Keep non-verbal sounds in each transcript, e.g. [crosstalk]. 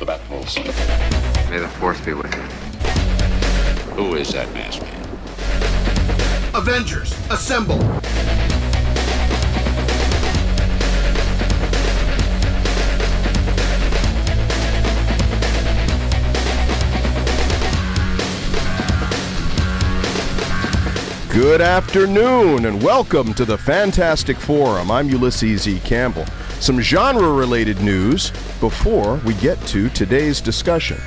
The Batmobiles. May the force be with you. Who is that masked man? Avengers, assemble! Good afternoon and welcome to the Fantastic Forum. I'm Ulysses E. Campbell. Some genre related news before we get to today's discussion.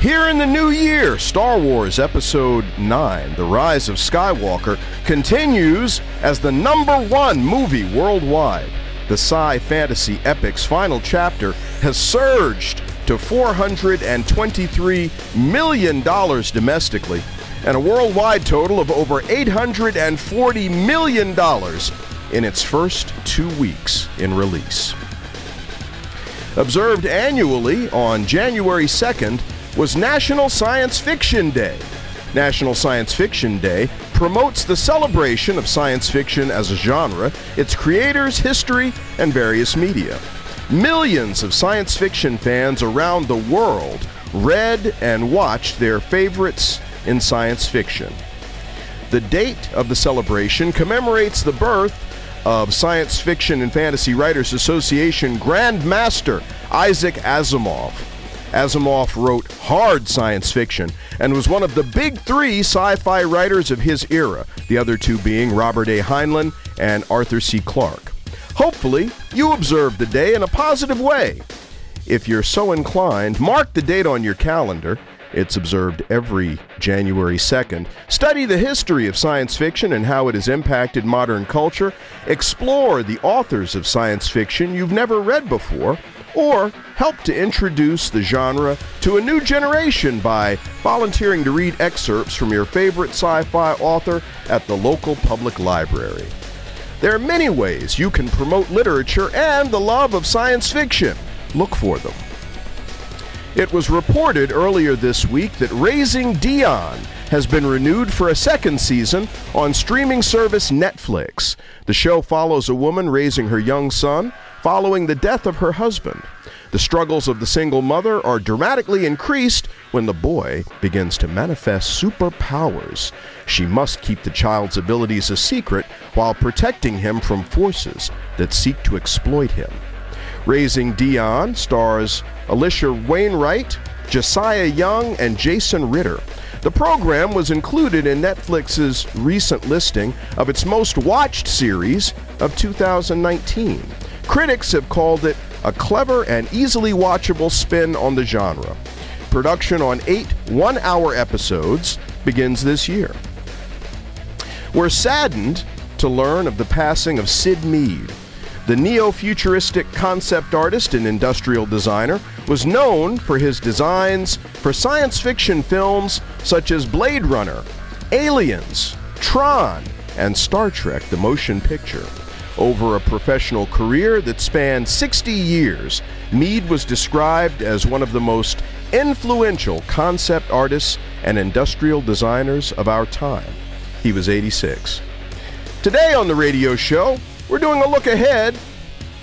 Here in the new year, Star Wars Episode 9, The Rise of Skywalker, continues as the number one movie worldwide. The sci fantasy epic's final chapter has surged to $423 million domestically and a worldwide total of over $840 million in its first two weeks in release. Observed annually on January 2nd was National Science Fiction Day. National Science Fiction Day promotes the celebration of science fiction as a genre, its creators, history, and various media. Millions of science fiction fans around the world read and watched their favorites in science fiction. The date of the celebration commemorates the birth of Science Fiction and Fantasy Writers Association Grand Master Isaac Asimov. Asimov wrote hard science fiction and was one of the big three sci fi writers of his era, the other two being Robert A. Heinlein and Arthur C. Clarke. Hopefully, you observe the day in a positive way. If you're so inclined, mark the date on your calendar. It's observed every January 2nd. Study the history of science fiction and how it has impacted modern culture. Explore the authors of science fiction you've never read before, or help to introduce the genre to a new generation by volunteering to read excerpts from your favorite sci fi author at the local public library. There are many ways you can promote literature and the love of science fiction. Look for them. It was reported earlier this week that Raising Dion has been renewed for a second season on streaming service Netflix. The show follows a woman raising her young son following the death of her husband. The struggles of the single mother are dramatically increased when the boy begins to manifest superpowers. She must keep the child's abilities a secret while protecting him from forces that seek to exploit him. Raising Dion stars Alisha Wainwright, Josiah Young, and Jason Ritter. The program was included in Netflix's recent listing of its most watched series of 2019. Critics have called it a clever and easily watchable spin on the genre. Production on eight one hour episodes begins this year. We're saddened to learn of the passing of Syd Mead. The neo futuristic concept artist and industrial designer was known for his designs for science fiction films such as Blade Runner, Aliens, Tron, and Star Trek the Motion Picture. Over a professional career that spanned 60 years, Mead was described as one of the most influential concept artists and industrial designers of our time. He was 86. Today on the radio show, we're doing a look ahead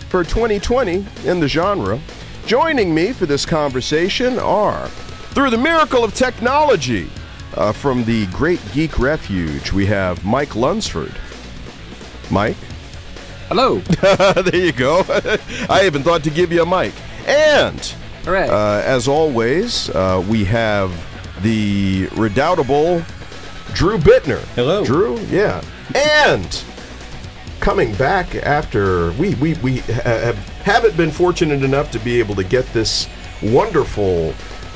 for 2020 in the genre. Joining me for this conversation are, through the miracle of technology, uh, from the Great Geek Refuge, we have Mike Lunsford. Mike? Hello. [laughs] there you go. [laughs] I even thought to give you a mic. And, Hooray. uh, as always, uh, we have the redoubtable Drew Bittner. Hello. Drew, yeah. And coming back after we we, we have, haven't been fortunate enough to be able to get this wonderful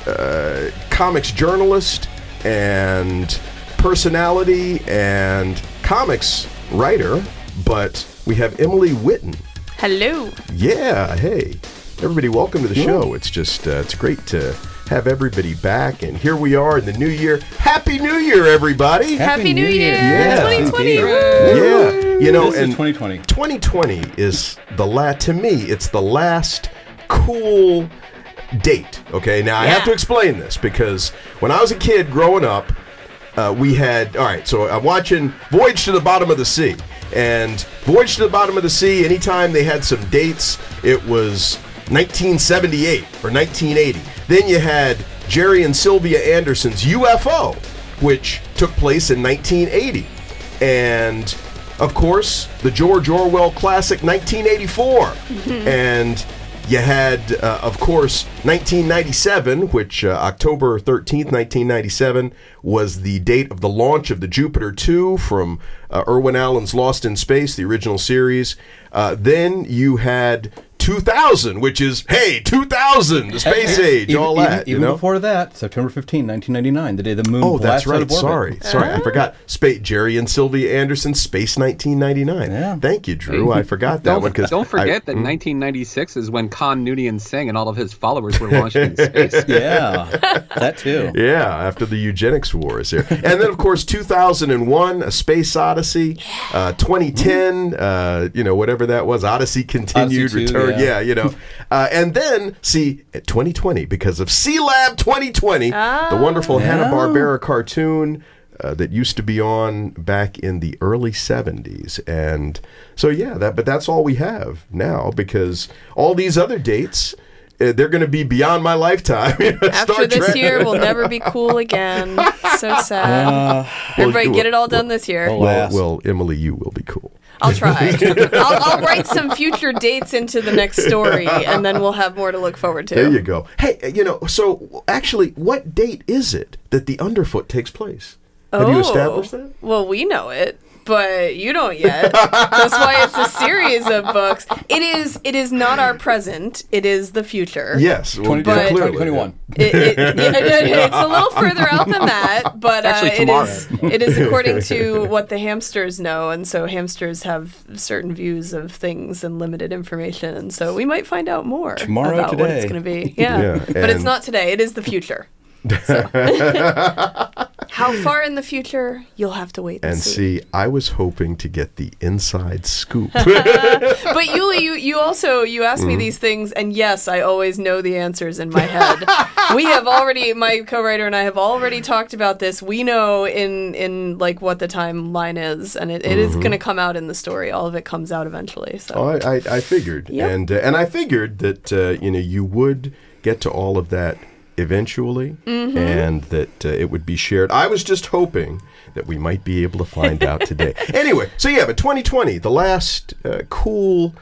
uh, comics journalist and personality and comics writer, but we have Emily Whitten. Hello. Yeah, hey. Everybody, welcome to the show. It's just, uh, it's great to have everybody back. And here we are in the new year. Happy New Year, everybody. Happy New Year, Yes, 2020. indeed. Yeah. You know, This is and 2020. 2020 is the la to me, it's the last cool date. Okay, now I have to explain this because when I was a kid growing up, uh, we had all right. So I'm watching Voyage to the Bottom of the Sea, and Voyage to the Bottom of the Sea. Anytime they had some dates, it was 1978 or 1980. Then you had Gerry and Sylvia Anderson's UFO, which took place in 1980, and of course the George Orwell classic 1984, [laughs] and you had, uh, of course, 1997, which uh, October 13th, 1997, was the date of the launch of the Jupiter 2 from uh, Irwin Allen's Lost in Space, the original series. Uh, then you had 2000, which is, hey, 2000, the space age, Even- all that. Even you know? before that, September 15, 1999, the day the moon Oh, that's blasted out right. of. Sorry, sorry, I forgot. Space Gerry and Sylvia Anderson, Space 1999. Yeah. Thank you, Drew. I forgot that Don't, one because don't forget that 1996 is when Khan Noonien Singh and all of his followers were launched in [laughs] space. Yeah, that too. Yeah, after the eugenics wars here. and then, of course, 2001, A Space Odyssey. Uh, 2010, uh, you know, whatever that was, Odyssey Continued, Odyssey 2, Return. Yeah. Yeah, you know. [laughs] Uh, and then, see, at 2020, because of Sealab 2020, the wonderful Hanna-Barbera cartoon uh, that used to be on back in the early 70s. And so, yeah, that but that's all we have now because all these other dates. Uh, they're going to be beyond my lifetime. [laughs] After Star this Trek. year, we'll never be cool again. So [laughs] sad. Everybody, get it all done this year. well, Well, well, Emily, you will be cool. I'll try. [laughs] I'll, I'll write some future dates into the next story, and then we'll have more to look forward to. There you go. Hey, uh, you know, so actually, what date is it that the underfoot takes place? Have you Oh. established that? Well, we know it, but you don't yet. That's why it's a series of books. It is. It is not our present. It is the future. Yes, well, 20, But- clearly, 2021. It, it, it- it's a little further out than that, but uh, Actually, it is. It is according [laughs] to what the hamsters know, and so hamsters have certain views of things and limited information, and so we might find out more Tomorrow, about what it's going to be. [laughs] Yeah, Yeah, but it's not today; it is the future. So. [laughs] How far in the future? You'll have to wait and, And see. see, I was hoping to get the inside scoop. [laughs] But Ulie, you, you also you ask Mm-hmm. me these things, and yes, I always know the answers in my head. we have already, my co-writer and I have already talked about this. We know in in like what the timeline is, and it, it is going to come out in the story. All of it comes out eventually. So Mm-hmm. Oh, I, I, I figured, Yep. and uh, and I figured that uh, you know you would get to all of that eventually, Mm-hmm. and that uh, it would be shared. I was just hoping that we might be able to find out today. [laughs] Anyway, so yeah, but 2020, the last uh, cool.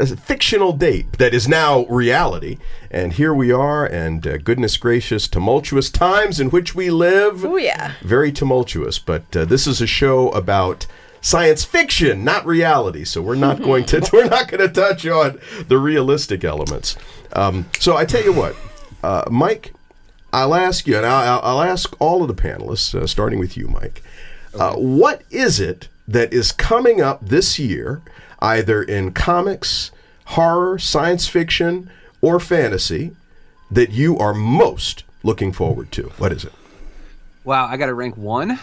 Uh, fictional date that is now reality, and here we are, and uh, goodness gracious, tumultuous times in which we live oh yeah, very tumultuous. But uh, this is a show about science fiction, not reality. So we're not going to [laughs] we're not going to touch on the realistic elements. Um, so I tell you what, uh, Mike, I'll ask you, and I'll, I'll ask all of the panelists, uh, starting with you, Mike. Uh, what is it that is coming up this year, either in comics, horror, science fiction, or fantasy, that you are most looking forward to? What is it? Wow, I got to rank one.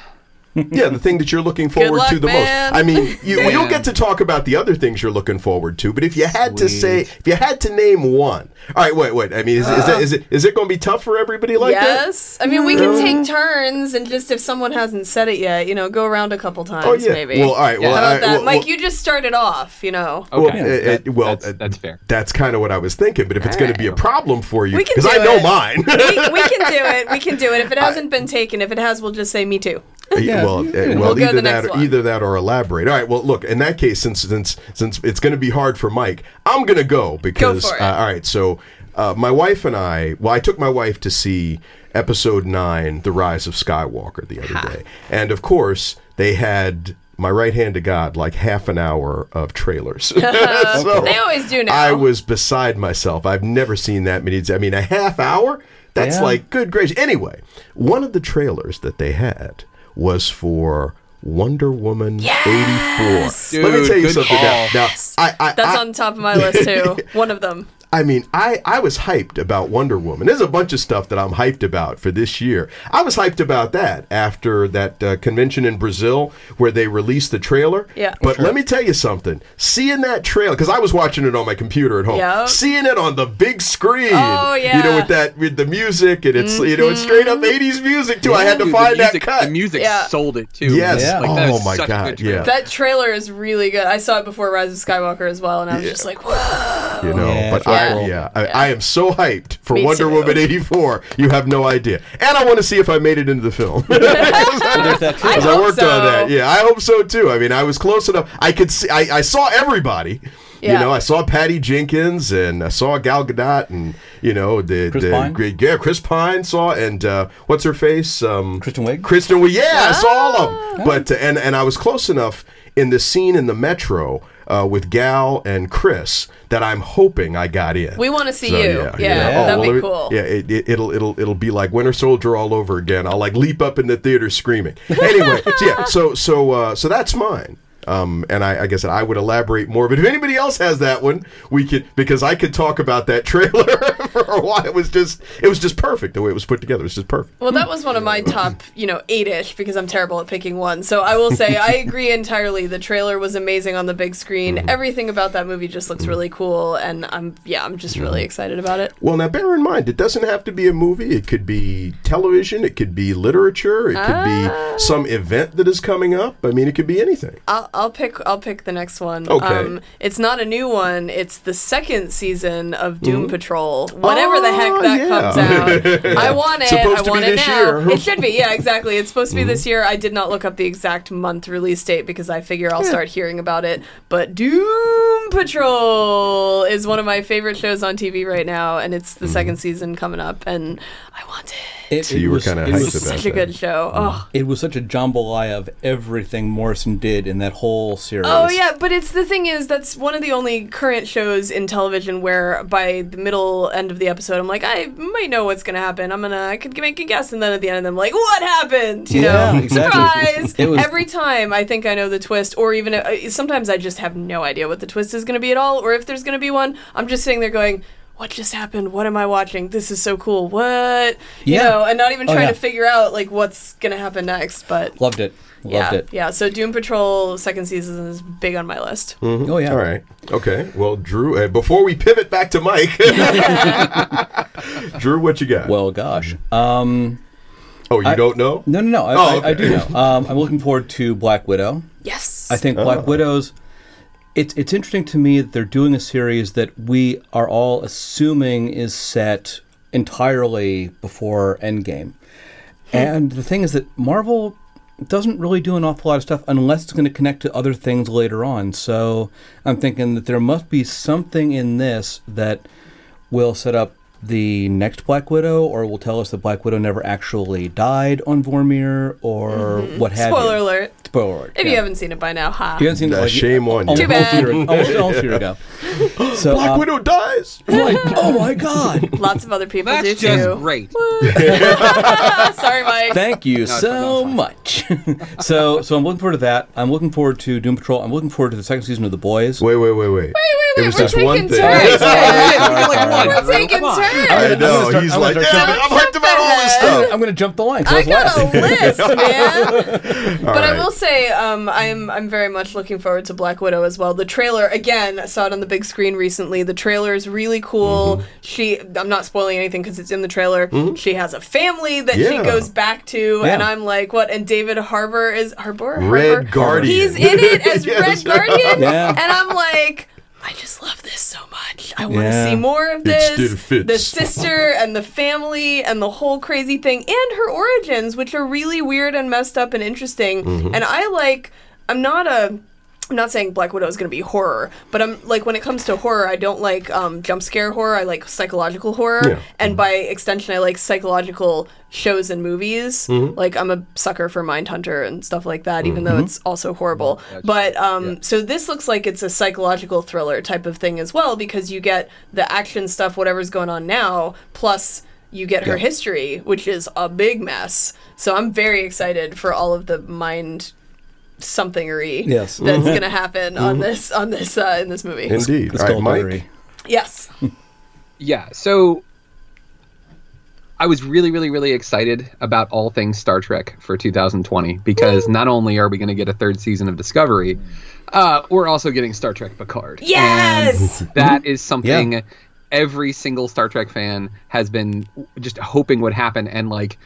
[laughs] Yeah, the thing that you're looking forward luck, to the man. most. I mean, [laughs] you, Yeah. you'll get to talk about the other things you're looking forward to, but if you had to say, if you had to name one, all right, wait, wait. I mean, is, is, it, is it [gasps] is it going to be tough for everybody like that? yes. I mean, we can take turns, and just if someone hasn't said it yet, you know, go around a couple times. Oh yeah. maybe. Well, all right. Well, How about I- that, well, Mike? well- you just started off. You know. well, Okay. uh, That- uh, well, that's- uh, that's fair. That's kind of what I was thinking. But if it's going to be a problem for you, because I know it. mine. we, we can do it. We can do it. If it [laughs] hasn't been taken, if it has, we'll just say me too. Yeah. well, uh, well, We'll either that, or, either that, or elaborate. All right. Well, look. In that case, since since since it's going to be hard for Mike, I'm going to go because. for it. Uh, all right. So, uh, my wife and I. Well, I took my wife to see Episode Nine, The Rise of Skywalker, the other day, and of course they had. My right hand to God, like half an hour of trailers. [laughs] [laughs] so They always do now. I was beside myself. I've never seen that many. I mean, a half hour? That's Yeah. like good gracious. Anyway, one of the trailers that they had was for Wonder Woman 84. Let me tell you something now. call. Now, I, I, That's I, on top of my list too. [laughs] One of them. I mean, I, I was hyped about Wonder Woman. There's a bunch of stuff that I'm hyped about for this year. I was hyped about that after that uh, convention in Brazil where they released the trailer. Yeah. But let me tell you something. Seeing that trailer, because I was watching it on my computer at home. Yep. Seeing it on the big screen. Oh, yeah. You know. Mm-hmm. with that, with the music, and it's, you know, it's straight up 80s music, too. I had to find the music, that cut. The music Yeah. sold it too. Yes. Yeah. Like, that Oh my God, trailer. yeah. That trailer is really good. I saw it before Rise of Skywalker as well, and I was Yeah. just like, whoa. you know. Yeah, but it's I, cool. yeah, I, I am so hyped for Me Wonder too. Woman '84. You have no idea, and I want to see if I made it into the film. [laughs] There's that. I [laughs] I, worked so. on that. Yeah, I hope so too. I mean, I was close enough. I could see. I, I saw everybody. You know, I saw Patty Jenkins and I saw Gal Gadot and you know the Chris the Pine? great yeah Chris Pine saw and uh, what's her face um, Kristen Wiig? Kristen Wiig yeah I saw all of Ah. them but uh, and and I was close enough in the scene in the metro uh, with Gal and Chris that I'm hoping I got in. We wanna see So, you. Yeah, that'd be cool. Yeah, it, it, it'll it'll it'll be like Winter Soldier all over again. I'll like leap up in the theater screaming. [laughs] Anyway, so yeah, so so uh, so that's mine. Um, and I, I guess I would elaborate more, but if anybody else has that one, we could because I could talk about that [laughs] trailer for a while. It was just it was just perfect the way it was put together. It was just perfect. Well, that was one of my top, you know, eight-ish because I'm terrible at picking one. So I will say I [laughs] agree entirely. The trailer was amazing on the big screen. Mm-hmm. Everything about that movie just looks really cool, and I'm yeah, I'm just really Mm-hmm. excited about it. Well, now bear in mind, it doesn't have to be a movie. It could be television. It could be literature. It could Ah. be some event that is coming up. I mean, it could be anything. I'll, I'll pick I'll pick the next one. Okay. Um, it's not a new one. It's the second season of Doom Patrol. Whenever the heck Oh, that yeah. comes [laughs] out, I want it. Supposed I to be want it this now. year. Mm-hmm. It should be. Yeah, exactly. It's supposed to be this year. I did not look up the exact month release date because I figure I'll start hearing about it. But Doom Patrol is one of my favorite shows on TV right now, and it's Mm-hmm. the second season coming up, and I want it. It, So you were kinda hyped was, about Such a that. good show. Oh. it was such a jambalaya of everything Morrison did in that whole series. Oh yeah, but it's the thing is that's one of the only current shows in television where by the middle end of the episode I'm like I might know what's gonna happen. I'm gonna I could make a guess, and then at the end I'm like, what happened? You Yeah, know, [laughs] exactly. surprise! It was- Every time I think I know the twist, or even uh, sometimes I just have no idea what the twist is gonna be at all, or if there's gonna be one. I'm just sitting there going. What just happened? What am I watching? This is so cool. What? You know, and not even Oh, trying yeah. to figure out like what's gonna happen next. But Loved it. Loved yeah, it. yeah. So Doom Patrol second season is big on my list. Oh yeah. All right. Okay. Well, Drew, uh, before we pivot back to Mike, [laughs] Drew, what you got? Well, gosh. Um, oh, you I- don't know? no, no, no. I, Oh, I, I do know. Um, I'm looking forward to Black Widow. Yes. I think Oh. Black Widows. It's it's interesting to me that they're doing a series that we are all assuming is set entirely before Endgame, hmm. and the thing is that Marvel doesn't really do an awful lot of stuff unless it's going to connect to other things later on. So I'm thinking that there must be something in this that will set up the next Black Widow, or will tell us that Black Widow never actually died on Vormir, or what have Spoiler you. alert. Spoiler alert. If yeah. you haven't seen it by now, ha. You haven't seen it. Uh, Like, shame on you. Too bad. year- Almost a year ago. [laughs] So, Black um, Widow dies. like, oh my god! [laughs] Lots of other people That's do just too. great. [laughs] Sorry, Mike. Thank you No, so fine, much. so, so I'm looking forward to that. I'm looking forward to Doom Patrol. I'm looking forward to the second season of The Boys. Wait, wait, wait, wait. Wait, wait, It wait. was We're just one thing. turns. man. Only one, We're taking turns. I know. start- He's I'm like, "Yeah, start I'm hyped about all this stuff. I'm going to jump the line. 'cause I was got a list, [laughs] man. but I will say, um, I'm I'm very much looking forward to Black Widow as well. The trailer, again, I saw it on the big screen recently. The trailer is really cool. Mm-hmm. She, I'm not spoiling anything because it's in the trailer. She has a family that she goes back to, Yeah. and I'm like, what? And David Harbour is Harbour. Red Harbour? Guardian. He's in it [laughs] as Yes. Red Guardian, Yeah. and I'm like. I just love this so much. I want to Yeah. see more of It this. The sister and the family and the whole crazy thing and her origins, which are really weird and messed up and interesting. Mm-hmm. And I like. I'm not a. I'm not saying Black Widow is going to be horror, but I'm like when it comes to horror, I don't like um, jump scare horror. I like psychological horror, Yeah. and by extension, I like psychological shows and movies. Mm-hmm. Like I'm a sucker for Mindhunter and stuff like that, even though it's also horrible. But um, so this looks like it's a psychological thriller type of thing as well because you get the action stuff, whatever's going on now, plus you get her history, which is a big mess. So I'm very excited for all of the mind somethingery Yes. that's gonna happen on this on this uh, in this movie. Indeed. The All right, Mike. skullduggery. Yes. [laughs] Yeah, so I was really, really, really excited about all things Star Trek for 2020 because not only are we going to get a third season of Discovery, uh, we're also getting Star Trek Picard. Yes! And [laughs] that is something every single Star Trek fan has been just hoping would happen. And like,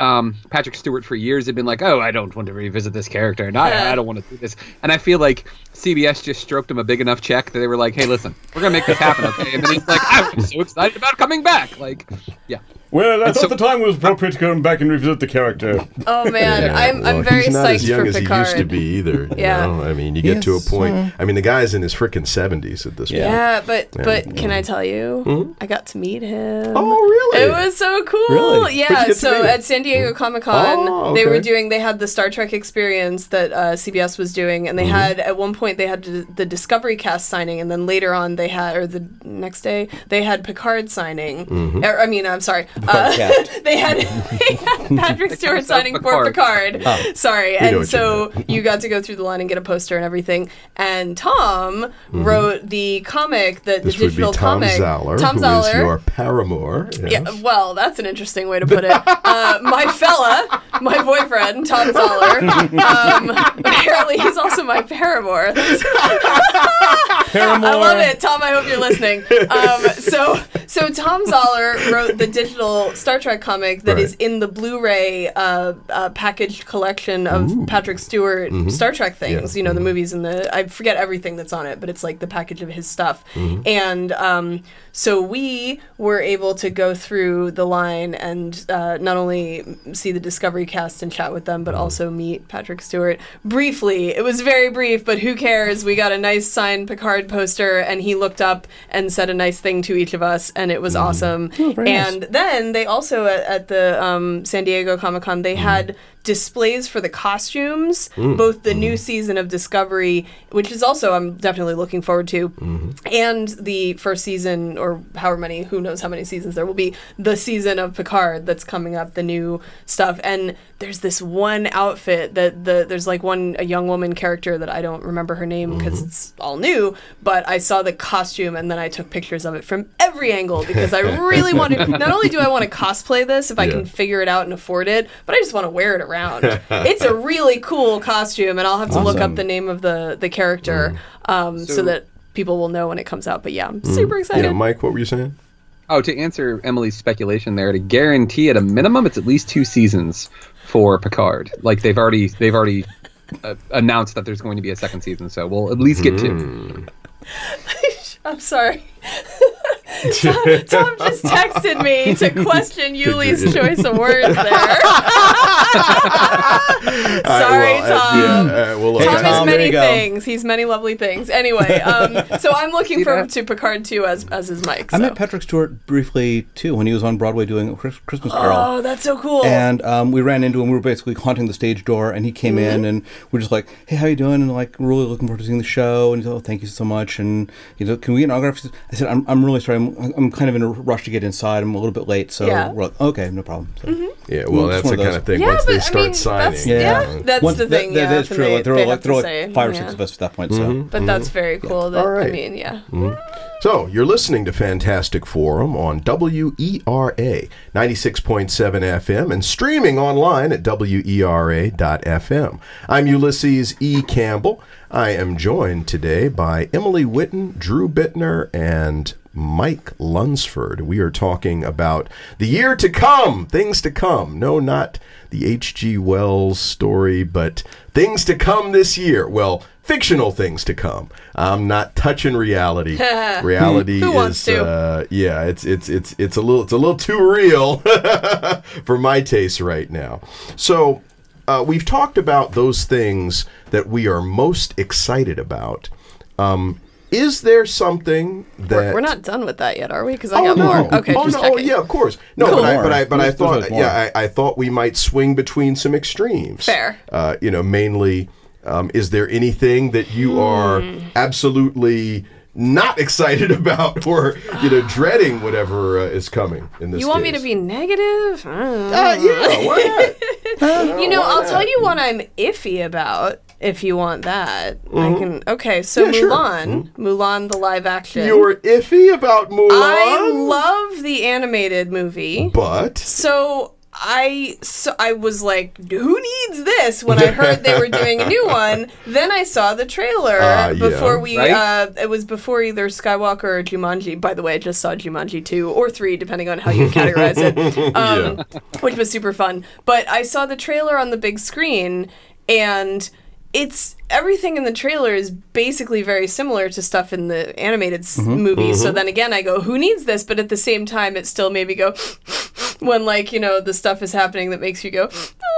um, Patrick Stewart for years had been like, "Oh, I don't want to revisit this character, and I, I don't want to do this." And I feel like CBS just stroked him a big enough check that they were like, "Hey, listen, we're gonna make this happen, okay?" And then he's like, "I'm so excited about coming back!" Like, yeah. Well, I And thought so- the time was appropriate to come back and revisit the character. Oh man, I'm Well, I'm very he's not psyched as young for as Picard. he used to be either. you Yeah. know? I mean, you get to a point. uh, I mean, the guy's in his freaking seventies at this point. Yeah, but but Yeah. can I tell you, I got to meet him. Oh, really? It was so cool. Really? Yeah. So meet him? at San Diego Comic Con, Oh, they were doing. They had the Star Trek experience that uh, CBS was doing, and they Mm-hmm. had at one point they had the Discovery cast signing, and then later on they had, or the next day they had Picard signing. Mm-hmm. Or, I mean, I'm sorry. Uh, cast. [laughs] they had, [laughs] they had Patrick Stewart cast out signing for Picard. Picard. Sorry, know and what you so [laughs] you got to go through the line and get a poster and everything. And Tom wrote the comic that Mm-hmm. This the would be digital Tom comic. Zahler, Tom who Zahler. is your paramour. Yeah, well, that's an interesting way to put it. Uh, my fella, my boyfriend, Tom Zahler. Um, apparently, he's also my paramour. Paramore. I love it, Tom. I hope you're listening. Um, so, so Tom Zahler wrote the digital Star Trek comic that is Right. in the Blu-ray uh, uh, packaged collection of Patrick Stewart Star Trek things. Mm-hmm. Yeah. You know, the movies and the I forget everything that's on it, but it's like the package of his stuff. Mm-hmm. And um, so we were able to go through the line and uh, not only see the Discovery cast and chat with them, Mm-hmm. but also meet Patrick Stewart briefly. It was very brief, but who cares? We got a nice signed Picard poster, and he looked up and said a nice thing to each of us, and it was awesome. very nice. and then they also at, at the um, San Diego Comic Con they had displays for the costumes, mm. both the new mm. season of Discovery, which is also I'm definitely looking forward to, mm-hmm. and the first season or however many, who knows how many seasons there will be, the season of Picard that's coming up, the new stuff. And there's this one outfit that the there's like one a young woman character that I don't remember her name because mm-hmm. it's all new, but I saw the costume and then I took pictures of it from every angle because I really [laughs] wanted. Not only do I want to cosplay this if I Yeah. can figure it out and afford it, but I just want to wear it around. it's a really cool costume, and I'll have to look up the name of the the character mm. um, so, So- that people will know when it comes out. But yeah, I'm mm. super excited. Yeah, Mike, what were you saying? Oh, to answer Emily's speculation there, to guarantee at a minimum, it's at least two seasons for Picard. Like they've already they've already uh, announced that there's going to be a second season, so we'll at least get two. [laughs] I'm sorry. [laughs] [laughs] Tom, Tom just texted me to question Ulie's choice of words there. [laughs] Sorry, well, uh, Tom. yeah, uh, well, Hey, Tom uh, is Tom, many things. He's many lovely things. Anyway, [laughs] um, so I'm looking forward to Picard too as as is Mike. I so. met Patrick Stewart briefly too when he was on Broadway doing Christmas Carol. Oh, that's so cool. And um, we ran into him. We were basically haunting the stage door, and he came Mm-hmm. in, and we are just like, "Hey, how you doing?" And like, really looking forward to seeing the show. And he's, "Oh, thank you so much." And you know, can we get an autograph? I said, "I'm, I'm really sorry. I'm, I'm kind of in a rush to get inside. I'm a little bit late." So Yeah. we're like, "Okay, no problem." So, mm-hmm. yeah, well, mm-hmm. that's the kind of thing. Yeah, Once they but, I start mean, signing, that's- Yeah. Yeah, that's Once- the thing, That, yeah, that is true. they- like, there they were like have there were like five or yeah. six of us at that point. So mm-hmm. but that's very cool. That All right. I mean, yeah. So, you're listening to Fantastic Forum on WERA 96.7 FM and streaming online at WERA.FM. I'm Ulysses E. Campbell. I am joined today by Emily Whitten, Drew Bittner, and Mike Lunsford. We are talking about the year to come, things to come. No, not the H.G. Wells story, but things to come this year. Well, fictional things to come. I'm not touching reality. [laughs] reality Who is? Uh, yeah, it's it's it's it's a little it's a little too real [laughs] for my taste right now. So uh, we've talked about those things that we are most excited about. Um, is there something that We're, we're not done with that yet, are we? Because I Oh got no! more. Okay, oh just no! Oh, yeah, of course. No, Cool. but I, but I, but I There's- there's thought, yeah, I, I thought we might swing between some extremes. Fair. Uh, you know, mainly, um, is there anything that you are Hmm. absolutely not excited [laughs] about, or you know, dreading whatever uh, is coming in this? You want me to be negative? I don't know. Uh, yeah, why not? [laughs] you know, I'll tell you what I'm iffy about. If you want that. I can. Okay, so Mm-hmm. Yeah, sure. Mulan, Mulan the live action. You're iffy about Mulan, I love the animated movie. but So I so I was like, who needs this? When I heard they were doing a new [laughs] one, then I saw the trailer yeah. before we. Right? Uh, it was before either Skywalker or Jumanji. By the way, I just saw Jumanji two or three, depending on how you categorize it, [laughs] um, which was super fun. But I saw the trailer on the big screen, and it's everything in the trailer is basically very similar to stuff in the animated s mm-hmm. movie. So mm-hmm. then again, I go, who needs this? But at the same time, it still made me go [laughs] when like you know the stuff is happening that makes you go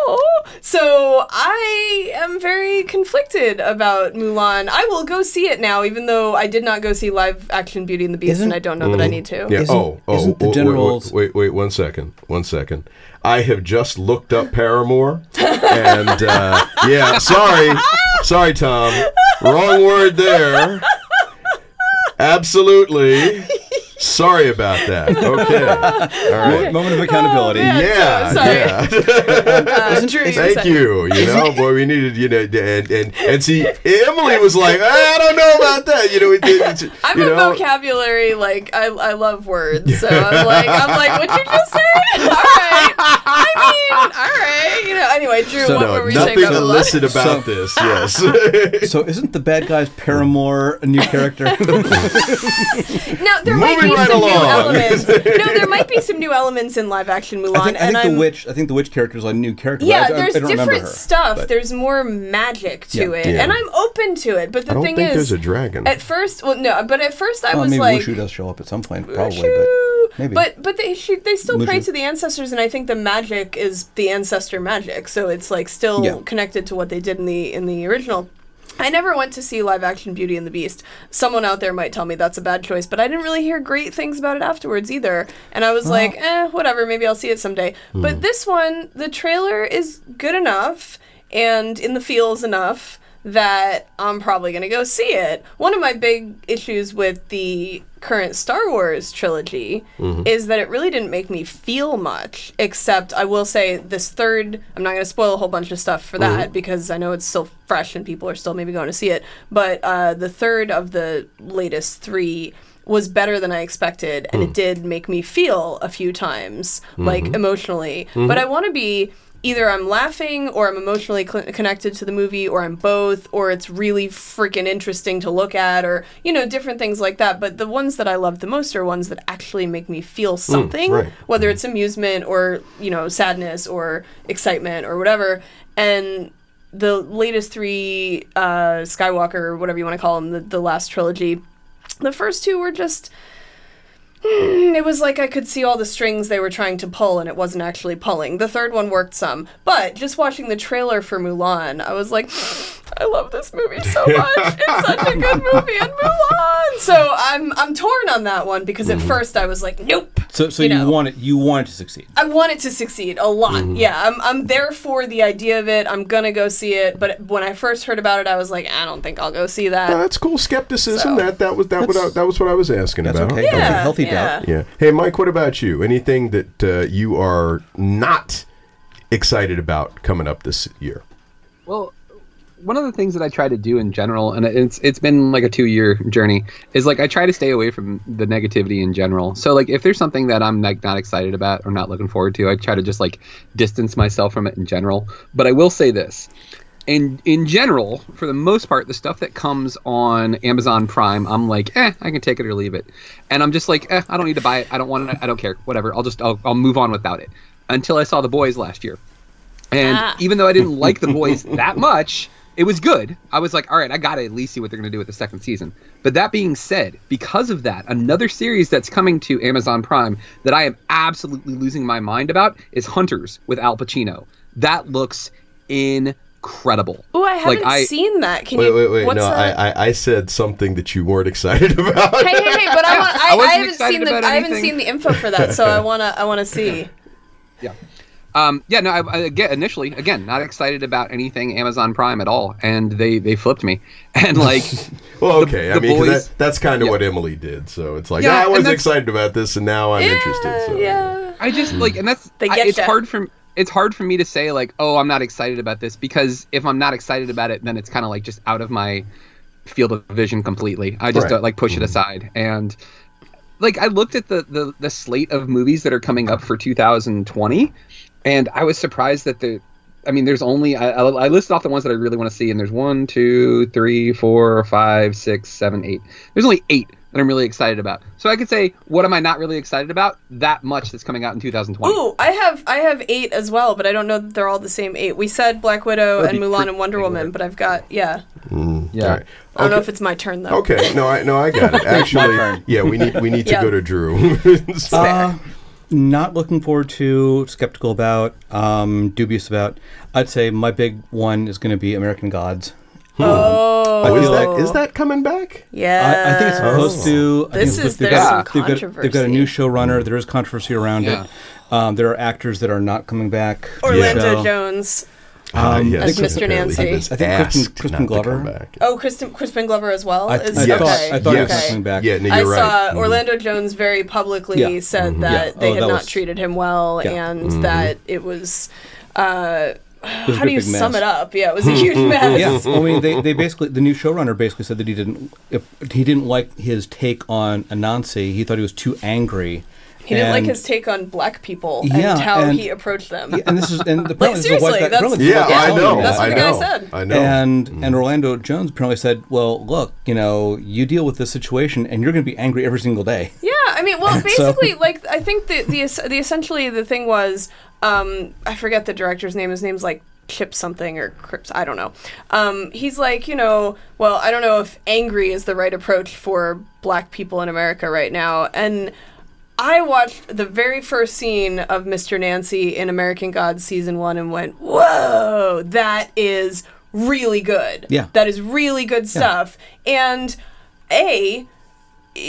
oh so i am very conflicted about mulan i will go see it now even though i did not go see live action beauty and the beast Isn't- and i don't know that i mm-hmm. need to Yeah. Isn't- oh, oh, isn't the oh, wait, Wait, wait, wait, one second. One second. I have just looked up Paramore, and uh, yeah, sorry, sorry, Tom, wrong word there. Absolutely. Sorry about that. [laughs] Okay. All right. Moment of accountability. man. Yeah, so sorry. yeah. [laughs] Uh, [laughs] Drew, you Thank you. You know, boy, we needed, you know, and and, and see, Emily was like, I don't know about that. You know, it, it, it, I'm you a know, vocabulary like I, I love words, so I'm like I'm like what'd you just say? all right, I mean, all right, you know. Anyway, Drew, So what no, were we saying nothing about illicit about So- this. Yes. So isn't the bad guy's paramour a new character? No, there might Moving be right some new elements. [laughs] no, there might be some new elements in live action Mulan. I think, I and think the I'm, witch. I think the witch character is a new character. Yeah, I, I- there's I don't different her, stuff. but- There's more magic to Yeah. it, Yeah. and I'm open to it. But the I don't thing think is, there's a dragon. at first, well, no, but at first I Well, was maybe like, Mushu does show up at some point, probably, Mushu. but maybe. But but they she, they still pray to the ancestors, and I think the magic is the ancestor magic. So it's like still Yeah. connected to what they did in the in the original. I never went to see live action Beauty and the Beast. Someone out there might tell me that's a bad choice, but I didn't really hear great things about it afterwards either. And I was like, eh, whatever, maybe I'll see it someday. Hmm. But this one, the trailer is good enough and in the feels enough that I'm probably going to go see it. One of my big issues with the current Star Wars trilogy mm-hmm. is that it really didn't make me feel much, except I will say this third, I'm not going to spoil a whole bunch of stuff for that mm-hmm. because I know it's still fresh and people are still maybe going to see it. But uh, the third of the latest three was better than I expected, and it mm. did make me feel a few times, like mm-hmm. emotionally. But I want to be either I'm laughing or I'm emotionally cl- connected to the movie or I'm both or it's really freaking interesting to look at or you know different things like that. But the ones that I love the most are ones that actually make me feel something right. whether it's amusement or you know sadness or excitement or whatever. And the latest three uh Skywalker or whatever you want to call them the, the last trilogy the first two were just it was like I could see all the strings they were trying to pull and it wasn't actually pulling. The third one worked some, but just watching the trailer for Mulan, I was like, I love this movie so [laughs] much. it's such a good movie and Mulan. So I'm I'm torn on that one because at first I was like, nope. so, so you you, know. want it. You want it to succeed. I want it to succeed a lot. Mm-hmm. Yeah, I'm I'm there for the idea of it. I'm gonna go see it, but when I first heard about it, I was like, I don't think I'll go see that. No, that's cool skepticism. So- That that was that was that was what I was asking That's about. okay. Yeah, healthy yeah. doubt. Yeah. Hey, Mike. What about you? Anything that uh, you are not excited about coming up this year? Well, one of the things that I try to do in general, and it's it's been like a two year journey, is like I try to stay away from the negativity in general. So like if there's something that I'm like not excited about or not looking forward to, I try to just like distance myself from it in general. But I will say this. In, in general, for the most part, the stuff that comes on Amazon Prime, I'm like, eh, I can take it or leave it, and I'm just like, eh, I don't need to buy it. I don't want it. I don't care. Whatever. I'll just I'll, I'll move on without it. Until I saw The Boys last year, and Ah. even though I didn't like the boys that much, it was good. I was like, all right, I got to at least see what they're going to do with the second season. But that being said, because of that, another series that's coming to Amazon Prime that I am absolutely losing my mind about is Hunters with Al Pacino. That looks incredible. Oh, I haven't I- seen that. Can Wait, you? wait, wait. What's no. I, I I said something that you weren't excited [laughs] about. hey, hey, hey! But I want. [laughs] I, I I, wasn't haven't seen the. about I haven't seen the info for that, so I [laughs] wanna. I wanna see. Yeah. Um, yeah, no, I, I, again, initially, again, not excited about anything Amazon Prime at all, and they they flipped me, and like, Well, The- okay. I the mean, 'cause boys- that, that's kind of Yeah. what Emily did. So it's like, Yeah, ah, I wasn't excited about this, and now I'm interested. So yeah. I just like, and that's They I- get it's ya. hard for it's hard for me to say like, oh, I'm not excited about this because if I'm not excited about it, then it's kind of like just out of my field of vision completely. I just Right. don't like push it mm-hmm. aside and like I looked at the, the the slate of movies that are coming up for 2020, and I was surprised that the. I mean, there's only I, I I listed off the ones that I really want to see, and there's one, two, three, four, five, six, seven, eight. There's only eight that I'm really excited about. So I could say, what am I not really excited about? That much that's coming out in 2020. Ooh, I have I have eight as well, but I don't know that they're all the same eight. We said Black Widow That'd and Mulan and Wonder Woman, but I've got yeah. Yeah. All right. I don't know if it's my turn though. Okay, no, I no, I got it. [laughs] Actually, turn. yeah, we need we need to Yeah. go to Drew. [laughs] [laughs] So- Uh, not looking forward to, skeptical about, um, dubious about. I'd say my big one is going to be American Gods. Oh, I is feel that like- is that coming back? yeah. I, I think it's supposed to. I This supposed is- they've there's got- some they've got, they've got a new controversy. showrunner. There is controversy around Yeah. it. Um, there are actors that are not coming back. Orlando show. Jones. Ah, Um, yes, As Mr. Nancy. I think asked Kristen- Kristen not to come Glover. back. Oh, Kristen Crispin Glover as well. I, is, I Yes. thought, okay. I thought he was coming back. Yeah, no, I you're saw right. Mhm. Orlando Jones very publicly Yeah. said that Yeah. they Oh, had that not was- treated him well Yeah. and that it was. Uh, It was a how do you big sum mess. it up? Yeah, it was a [laughs] huge mess. yeah, I mean, they, they basically the new showrunner basically said that he didn't if, he didn't like his take on Anansi. He thought he was too angry. He didn't like his take on black people Yeah, and how and- he approached them. Yeah, and this is and the [laughs] Like apparently is white seriously, guy. that's apparently this Yeah, I know. That's what I the guy know. said. I know. And Mm. and Orlando Jones apparently said, "Well, look, you know, you deal with this situation, and you're going to be angry every single day." [laughs] Yeah, I mean, well, [laughs] So- basically, like I think the the the essentially the thing was, um, I forget the director's name. His name's like Chip something or Crips. I don't know. Um, he's like, you know, well, I don't know if angry is the right approach for Black people in America right now, and. I watched the very first scene of Mr. Nancy in American Gods season one and went, "Whoa, that is really good. Yeah. that is really good stuff." And a,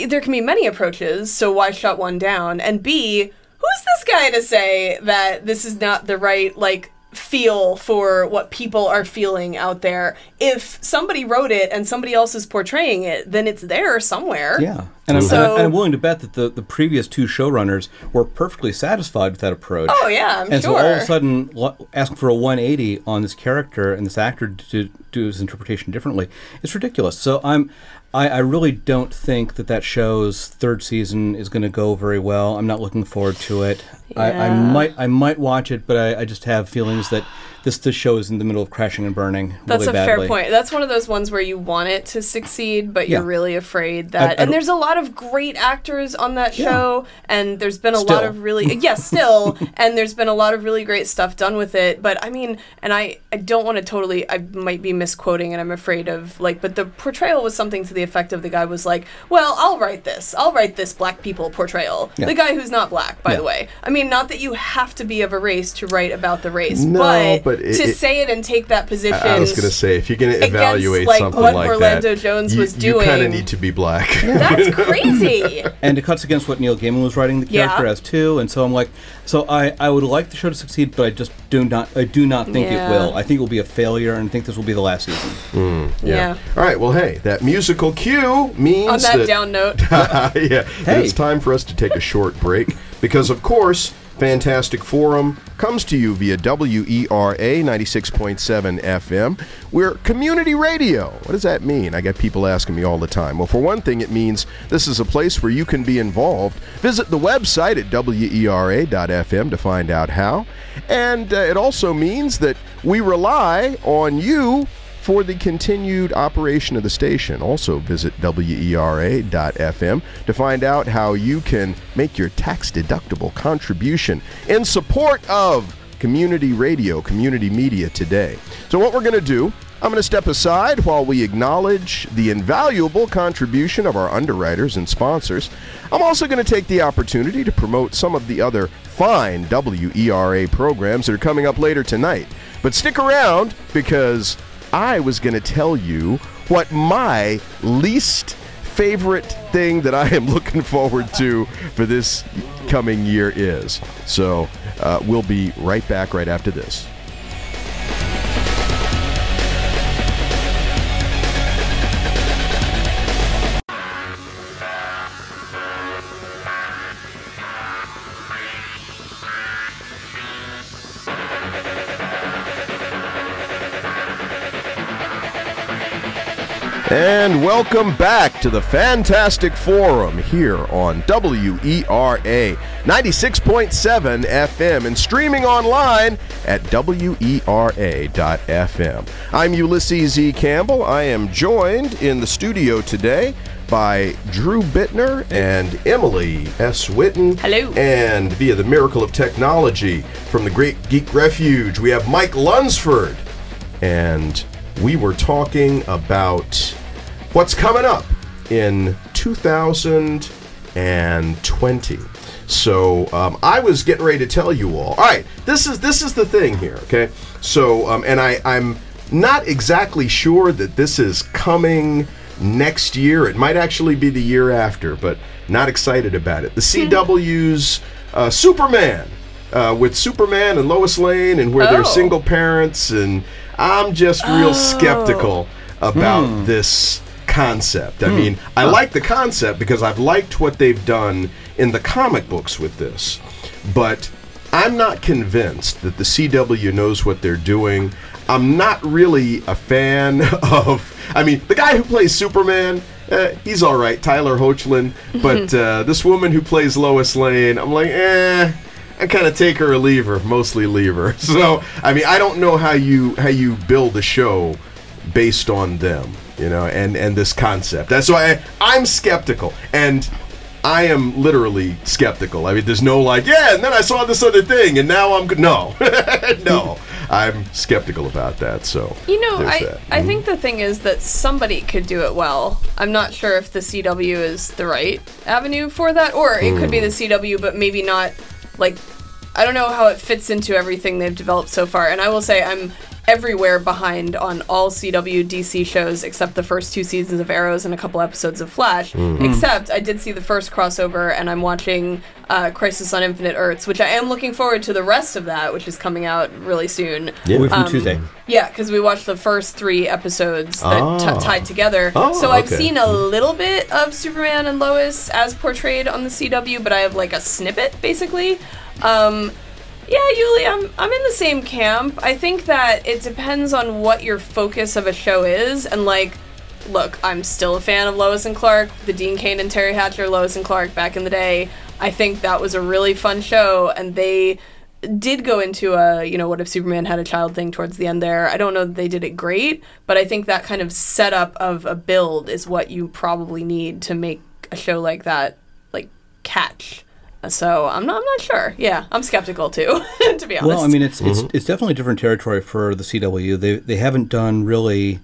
there can be many approaches, so why shut one down? And B, who's this guy to say that this is not the right like feel for what people are feeling out there? If somebody wrote it and somebody else is portraying it, then it's there somewhere. Yeah, and I'm, So- and I'm willing to bet that the, the previous two showrunners were perfectly satisfied with that approach. Oh yeah, I'm and sure. so all of a sudden, lo- asking for a 180 on this character and this actor to do his interpretation differently, it's ridiculous. So I'm, I, I really don't think that that show's third season is going to go very well. I'm not looking forward to it. I, I might, I might watch it, but I, I just have feelings that this this show is in the middle of crashing and burning. That's really a badly. fair point. That's one of those ones where you want it to succeed, but Yeah. you're really afraid that. I and there's a lot of great actors on that Yeah. show, and there's been a lot of really yes, [laughs] still, and there's been a lot of really great stuff done with it. But I mean, and I I don't want to totally. I might be misquoting, and I'm afraid of like. But the portrayal was something to the effect of the guy was like, "Well, I'll write this. I'll write this black people portrayal." Yeah. The guy who's not black, by Yeah. the way. I mean, not that you have to be of a race to write about the race, No, but, but it- to it- say it and take that position. I was gonna say if you're gonna against, evaluate like, something what like Orlando that, Jones you, was you kind of need to be black. That's [laughs] crazy. and it cuts against what Neil Gaiman was writing the character Yeah. as too. And so I'm like, so I, I would like the show to succeed, but I just do not I do not think Yeah. it will. I think it will be a failure, and I think this will be the last season. Mm, yeah. All right. Well, hey, that musical cue means On that down note, [laughs] yeah, Hey. it's time for us to take a short break because, of course, Fantastic Forum comes to you via WERA 96.7 FM. We're community radio. What does that mean? I get people asking me all the time. Well, for one thing, it means this is a place where you can be involved. Visit the website at WERA.FM to find out how. And uh, it also means that we rely on you for the continued operation of the station. Also, visit WERA.fm to find out how you can make your tax deductible contribution in support of community radio, community media today. So, what we're going to do, I'm going to step aside while we acknowledge the invaluable contribution of our underwriters and sponsors. I'm also going to take the opportunity to promote some of the other fine WERA programs that are coming up later tonight. But stick around because I was going to tell you what my least favorite thing that I am [laughs] looking forward to for this coming year is. So uh, we'll be right back right after this. And welcome back to the Fantastic Forum here on WERA 96.7 FM and streaming online at WERA.FM. I'm Ulysses E. Campbell. I am joined in the studio today by Drew Bittner and Emily S. Whitten. Hello. And via the miracle of technology from the Great Geek Refuge, we have Mike Lunsford. And we were talking about what's coming up in 2020. So um, I was getting ready to tell you all. All right, this is this is the thing here. Okay, so um, and I I'm not exactly sure that this is coming next year. It might actually be the year after, but not excited about it. The CW's uh, Superman. Uh, with Superman and Lois Lane, and where Oh. they're single parents, and I'm just real skeptical about this concept. I mean, I like the concept because I've liked what they've done in the comic books with this, but I'm not convinced that the CW knows what they're doing. I'm not really a fan [laughs] of. I mean, the guy who plays Superman, uh, he's all right, Tyler Hoechlin, [laughs] but uh, this woman who plays Lois Lane, I'm like, eh. I kind of take her or leave her, mostly leave her. [laughs] So, I mean, I don't know how you how you build a show based on them, you know, and and this concept. That's why I, I'm skeptical, and I am literally skeptical. I mean, there's no like, yeah, and then I saw this other thing, and now I'm good. No, [laughs] no, I'm skeptical about that. So, You know, I that. I mm-hmm. think the thing is that somebody could do it well. I'm not sure if the CW is the right avenue for that, or it could be the mm. CW, but maybe not. Like, I don't know how it fits into everything they've developed so far. And I will say I'm everywhere behind on all CW DC shows except the first two seasons of Arrows and a couple episodes of Flash. Except I did see the first crossover, and I'm watching uh, Crisis on Infinite Earths, which I am looking forward to the rest of that, which is coming out really soon. A week from Um, Tuesday. Yeah, because we watched the first three episodes that t- Oh. tied together. Oh, so I've okay. seen a little bit of Superman and Lois as portrayed on the CW, but I have like a snippet basically. Um, yeah, Ulie, I'm I'm in the same camp. I think that it depends on what your focus of a show is, and like, look, I'm still a fan of Lois and Clark, the Dean Cain and Teri Hatcher Lois and Clark back in the day. I think that was a really fun show, and they did go into a you know what if Superman had a child thing towards the end there. I don't know that they did it great, but I think that kind of setup of a build is what you probably need to make a show like that like catch. So I'm not I'm not sure. Yeah, I'm skeptical too, [laughs] to be honest. Well, I mean, it's it's it's definitely different territory for the CW. They they haven't done really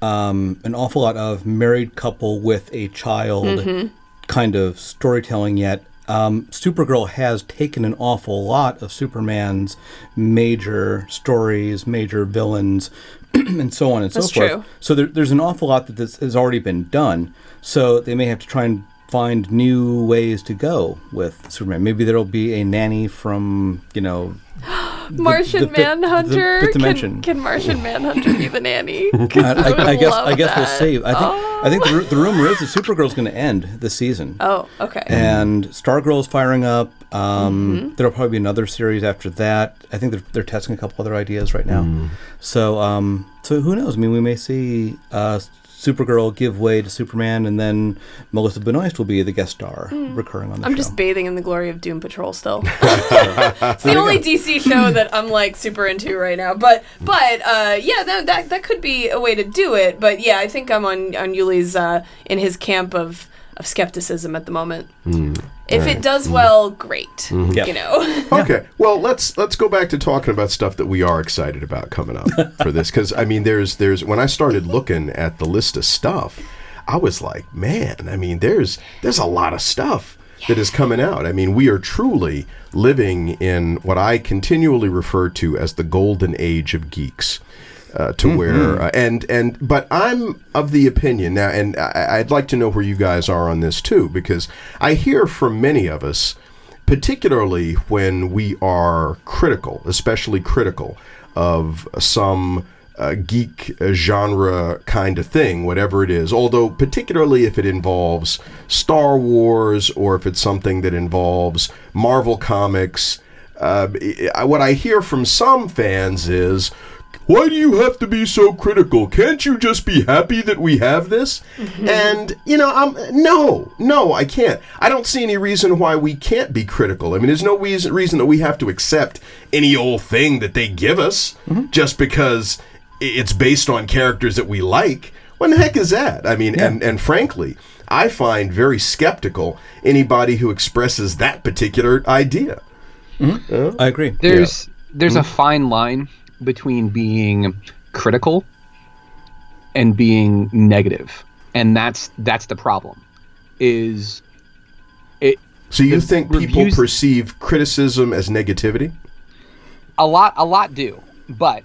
um, an awful lot of married couple with a child kind of storytelling yet. Um, Supergirl has taken an awful lot of Superman's major stories, major villains, [clears throat] and so on and That's so forth. true. So there, there's an awful lot that this has already been done. So they may have to try and find new ways to go with Superman. Maybe there'll be a nanny from you know [gasps] Martian the fifth- Manhunter. the fifth can, can Martian Manhunter be the nanny? 'Cause [laughs] I, I, I, I guess I guess we'll that. see. I think I think the, the rumor is that Supergirl's going to end this season. Oh, okay. And Stargirl's firing up. Um, Mm-hmm. There'll probably be another series after that. I think they're, they're testing a couple other ideas right now. So um, so who knows? I mean, we may see uh, Supergirl give way to Superman, and then Melissa Benoist will be the guest star recurring on the. I'm show. just bathing in the glory of Doom Patrol still. [laughs] it's the only DC show that I'm like super into right now. But but uh, yeah, that, that that could be a way to do it. But yeah, I think I'm on on Ulie's uh, in his camp of of skepticism at the moment. If it does mm-hmm. well, great. Mm-hmm. Yeah. You know. [laughs] Okay. Well, let's let's go back to talking about stuff that we are excited about coming up [laughs] for this because I mean, there's there's when I started looking at the list of stuff, I was like, man, I mean, there's there's a lot of stuff that is coming out. I mean, we are truly living in what I continually refer to as the golden age of geeks. Uh, to where uh, and and but I'm of the opinion now, and I, I'd like to know where you guys are on this too, because I hear from many of us particularly when we are critical, especially critical of some uh, geek genre kind of thing, whatever it is. Although, particularly if it involves Star Wars or if it's something that involves Marvel Comics. Uh, what I hear from some fans is why do you have to be so critical? Can't you just be happy that we have this? Mm-hmm. And you know, I'm no, no, I can't. I don't see any reason why we can't be critical. I mean, there's no reason reason that we have to accept any old thing that they give us mm-hmm. just because it's based on characters that we like. What the heck is that? I mean, and and frankly, I find very skeptical anybody who expresses that particular idea. Mm-hmm. Uh, I agree. There's there's a fine line between being critical and being negative, and that's that's the problem. Is it? So you think people perceive criticism as negativity? a lot a lot do but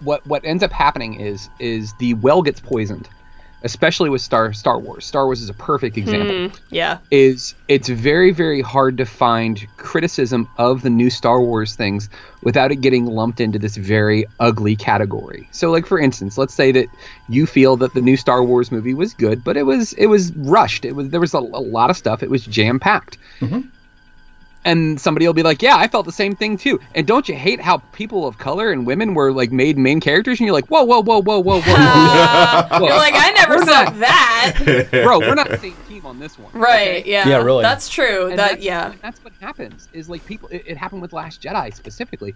what what ends up happening is is the well gets poisoned especially with star star wars. Star wars is a perfect hmm, example. Yeah. is it's very very hard to find criticism of the new star wars things without it getting lumped into this very ugly category. So like for instance let's say that you feel that the new star wars movie was good but it was it was rushed. It was there was a, a lot of stuff. It was jam packed mm-hmm. And somebody will be like, "Yeah, I felt the same thing too." And don't you hate how people of color and women were like made main characters? And you're like, "Whoa, whoa, whoa, whoa, whoa, whoa!" whoa. [laughs] You're like, I never saw that. [laughs] bro, we're not the same team on this one, Right. okay? Yeah. Yeah, really. That's true. And that that's, yeah. that's what happens. Is like people. It, it happened with Last Jedi specifically.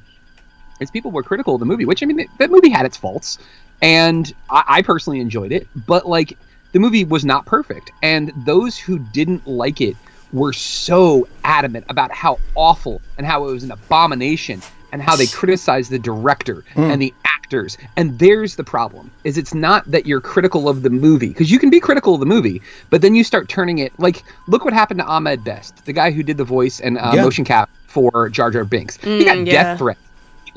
Is people were critical of the movie, which I mean, that movie had its faults, and I, I personally enjoyed it, but like the movie was not perfect, and those who didn't like it were so adamant about how awful and how it was an abomination and how they criticized the director and the actors and there's the problem is it's not that you're critical of the movie because you can be critical of the movie but then you start turning it like look what happened to ahmed best the guy who did the voice and uh, Yeah. motion cap for jar jar binks he got Mm, yeah. death threats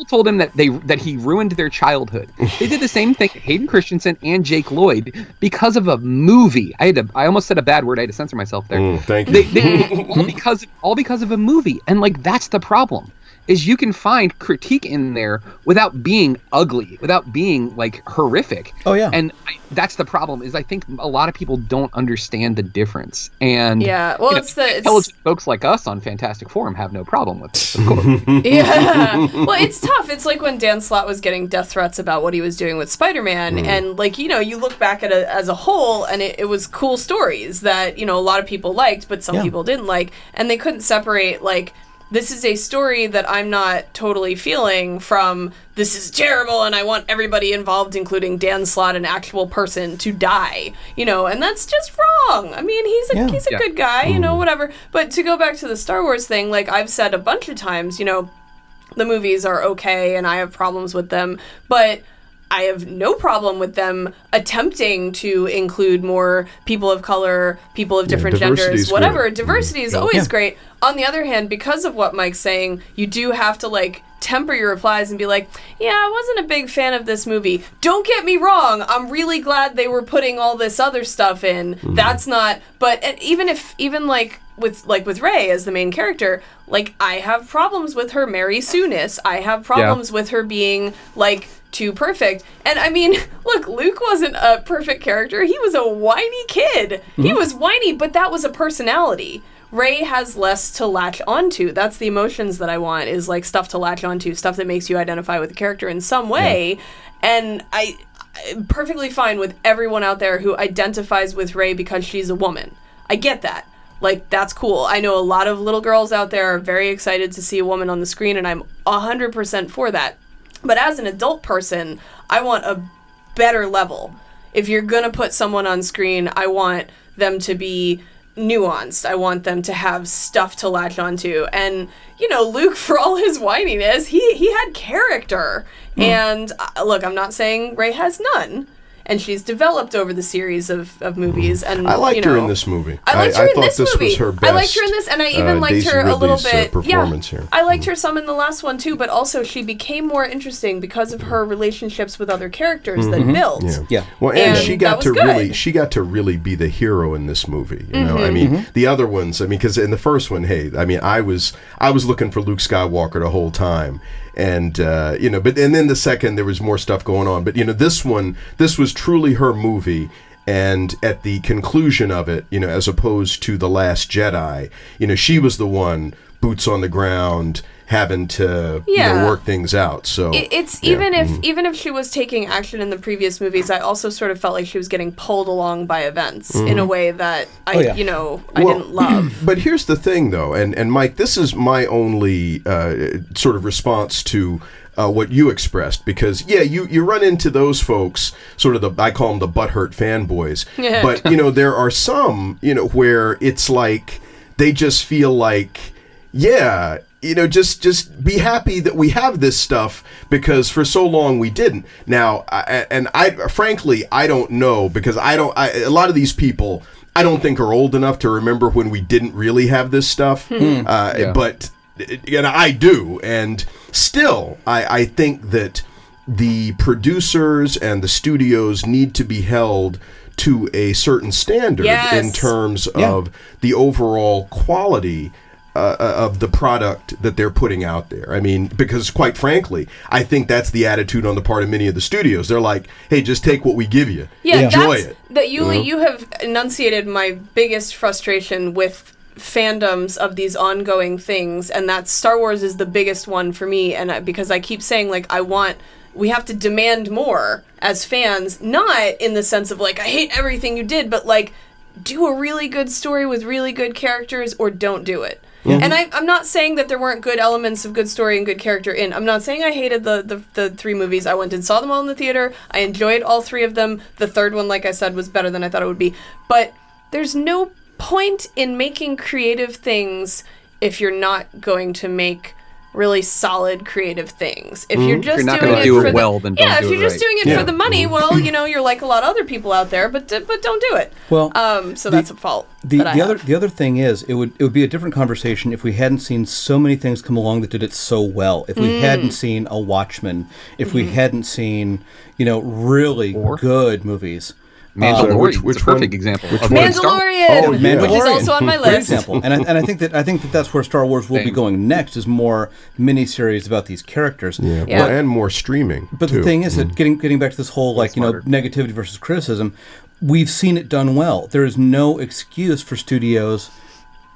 people told him that they that he ruined their childhood. They did the same thing Hayden Christensen and Jake Lloyd because of a movie. I had to I almost said a bad word. I had to censor myself there. Mm, thank you. They, they, [laughs] all because all because of a movie, and like that's the problem. Is you can find critique in there without being ugly, without being like horrific. Oh, yeah. and I, that's the problem. Is I think a lot of people don't understand the difference. And Yeah, well, you it's the- it's- intelligent folks like us on Fantastic Forum have no problem with this. Of course. [laughs] [laughs] yeah. Well, it's tough. It's like when Dan Slott was getting death threats about what he was doing with Spider Man. Mm. And, like, you know, you look back at it as a whole, and it, it was cool stories that, you know, a lot of people liked, but some Yeah. people didn't like. And they couldn't separate, like, this is a story that I'm not totally feeling from this is terrible and I want everybody involved, including Dan Slott, an actual person, to die. You know, and that's just wrong. I mean, he's a Yeah. he's a Yeah. good guy, you know, mm-hmm. whatever. But to go back to the Star Wars thing, like I've said a bunch of times, you know, the movies are okay and I have problems with them, but I have no problem with them attempting to include more people of color, people of different diversity genders, is whatever. good. Diversity is always great. On the other hand, because of what Mike's saying, you do have to like temper your replies and be like, "Yeah, I wasn't a big fan of this movie. Don't get me wrong. I'm really glad they were putting all this other stuff in. Mm-hmm. That's not but even if even like with like with Rey as the main character, like I have problems with her Mary Sooness. I have problems with her being like too perfect. And I mean, [laughs] look, Luke wasn't a perfect character. He was a whiny kid. He mm-hmm. was whiny, but that was a personality. Rey has less to latch onto. That's the emotions that I want is like stuff to latch onto, stuff that makes you identify with the character in some way. And I I'm perfectly fine with everyone out there who identifies with Rey because she's a woman. I get that. Like that's cool. I know a lot of little girls out there are very excited to see a woman on the screen and I'm 100% for that. But as an adult person, I want a better level. If you're going to put someone on screen, I want them to be nuanced. I want them to have stuff to latch onto. And you know, Luke [laughs] for all his whininess, he he had character. And uh, look, I'm not saying Rey has none. And she's developed over the series of, of movies. Mm. And I liked you her in this movie. I liked her I in thought this, this movie. was her I liked her in this, and I uh, even liked Daisy her a little Ridley's, uh, bit. performance yeah, here. I liked mm. her some in the last one too, but also she became more interesting because of her relationships with other characters that mm-hmm. built. Yeah. Yeah. Well, and, And she got to good. really she got to really be the hero in this movie. You know, I mm-hmm. mean, mm-hmm. the other ones. I mean, because in the first one, hey, I mean, I was I was looking for Luke Skywalker the whole time, and uh, you know, but and then the second there was more stuff going on. But you know, this one, this was truly her movie. And at the conclusion of it, you know, as opposed to the Last Jedi, you know, she was the one boots on the ground, having to you know, work things out. So It, it's yeah. even if Mhm. even if she was taking action in the previous movies, I also sort of felt like she was getting pulled along by events in a Mhm. way that I, Oh, yeah. you know, I Well, didn't love. [clears throat] But here's the thing, though, and and Mike, this is my only uh, sort of response to. Uh, what you expressed, because yeah, you you run into those folks, sort of the I call them the butthurt fanboys, Yeah. [laughs] but you know there are some, you know, where it's like they just feel like, yeah, you know, just just be happy that we have this stuff because for so long we didn't. Now, I, and I frankly I don't know because I don't. I, a lot of these people I don't think are old enough to remember when we didn't really have this stuff. Hmm. Uh, Yeah. But and I do, and still I I think that the producers and the studios need to be held to a certain standard Yes. in terms Yeah. of the overall quality uh, of the product that they're putting out there. I mean, because quite frankly, I think that's the attitude on the part of many of the studios. They're like, "Hey, just take what we give you, Yeah, enjoy it." that you know? you have enunciated my biggest frustration with fandoms of these ongoing things, and that Star Wars is the biggest one for me. And I, because I keep saying like I want, we have to demand more as fans, not in the sense of like I hate everything you did, but like do a really good story with really good characters, or don't do it. Yeah. And I, I'm not saying that there weren't good elements of good story and good character in. I'm not saying I hated the, the, the three movies. I went and saw them all in the theater. I enjoyed all three of them. The third one, like I said, was better than I thought it would be. But there's no point in making creative things if you're not going to make really solid creative things. If you're Mhm. Just you're not doing gonna it do for it the- well, then don't yeah, do if you're just right. doing it Yeah. for the money, well, you know, you're like a lot of other people out there, but but don't do it. Well, um, so the- that's a fault. The, that I the have. other the other thing is it would it would be a different conversation if we hadn't seen so many things come along that did it so well. If we Mm. hadn't seen a Watchmen, if we Mhm. hadn't seen you know really good movies. Mandalorian Uh, is a perfect example of one? good Star- Mandalorian, Oh, yeah. which is also on my Great list. example, and I, and I think that I think that that's where Star Wars will be going next is more miniseries about these characters. Yeah, But- well, and more streaming. but too. the thing is Mhm. that getting getting back to this whole like you know negativity versus criticism, we've seen it done well. There is no excuse for studios,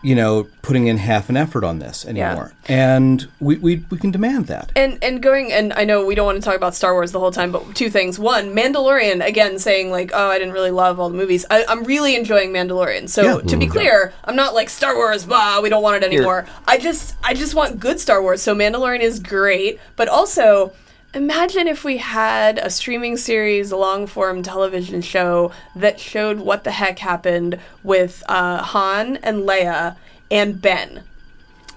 you know, putting in half an effort on this anymore, and we, we we can demand that. And and going and I know we don't want to talk about Star Wars the whole time, but two things. One, Mandalorian again saying like, oh, I didn't really love all the movies. I, I'm really enjoying Mandalorian. So Yeah. to be Mm. clear, I'm not like Star Wars, bah, we don't want it anymore. I just I just want good Star Wars. So Mandalorian is great, but also. Imagine if we had a streaming series, long form television show that showed what the heck happened with uh, Han and Leia and Ben.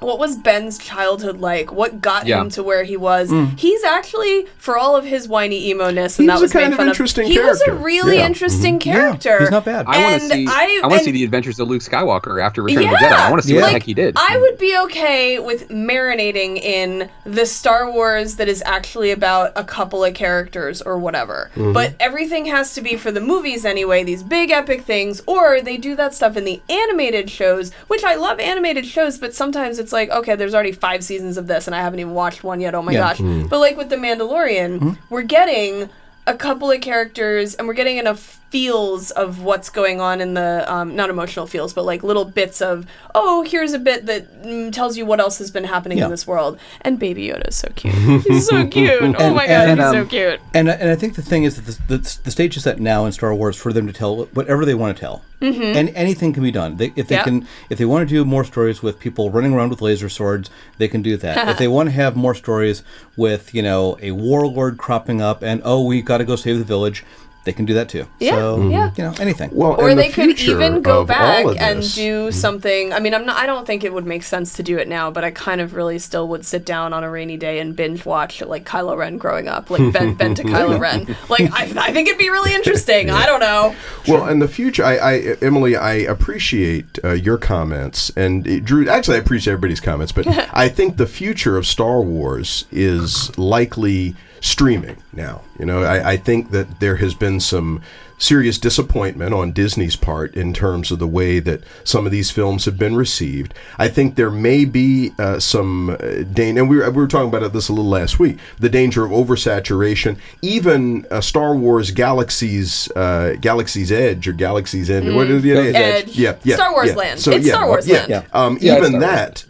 What was Ben's childhood like? What got Yeah. him to where he was? Mm. He's actually, for all of his whiny emo ness, and that was a was kind made of fun interesting He was a really Yeah. interesting Mhm. Yeah, character. he's not bad. I want to see. I- I, want to see the adventures of Luke Skywalker after Return of the Jedi. I want to see what Like, the heck he did. I would be okay with marinating in the Star Wars that is actually about a couple of characters or whatever. Mhm. But everything has to be for the movies anyway, these big epic things, or they do that stuff in the animated shows, which I love animated shows, but sometimes it's like, okay, there's already five seasons of this and I haven't even watched one yet. Oh my Yeah. gosh. Mhm. But like with The Mandalorian, Mm-hmm. we're getting a couple of characters and we're getting enough feels of what's going on in the um, not emotional feels but like little bits of oh here's a bit that mm, tells you what else has been happening Yeah. in this world and baby yoda is so cute [laughs] he's so cute oh And- my god and, he's so um, cute And and I think the thing is that the, the, the stage is set now in Star Wars for them to tell whatever they want to tell, Mhm. and anything can be done. They, if they Yep. can, if they want to do more stories with people running around with laser swords, they can do that. if they [laughs] want to have more stories with you know a warlord cropping up and oh we got to go save the village, they can do that too. Yeah, so yeah. you know anything. Well, or and the they could even go back and this- do something i mean i'm not i don't think it would make sense to do it now but i kind of really still would sit down on a rainy day and binge watch like kylo ren growing up like ben, [laughs] ben to kylo ren like I, I think it'd be really interesting i don't know Well, in the future, I, I Emily, I appreciate uh, your comments, and uh, Drew. Actually, I appreciate everybody's comments, but [laughs] I think the future of Star Wars is likely streaming now. You know, I, I think that there has been some serious disappointment on Disney's part in terms of the way that some of these films have been received. I think there may be uh, some uh, danger, and we were, we were talking about this a little last week, the danger of oversaturation. Even uh, Star Wars Galaxy's uh, Galaxy's Edge or Galaxy's End, Mm. what is it? Edge. Yeah, yeah. Star Wars yeah. Land. So, It's yeah, Star Wars yeah. Land. Um, Yeah, it's even Star Wars. that.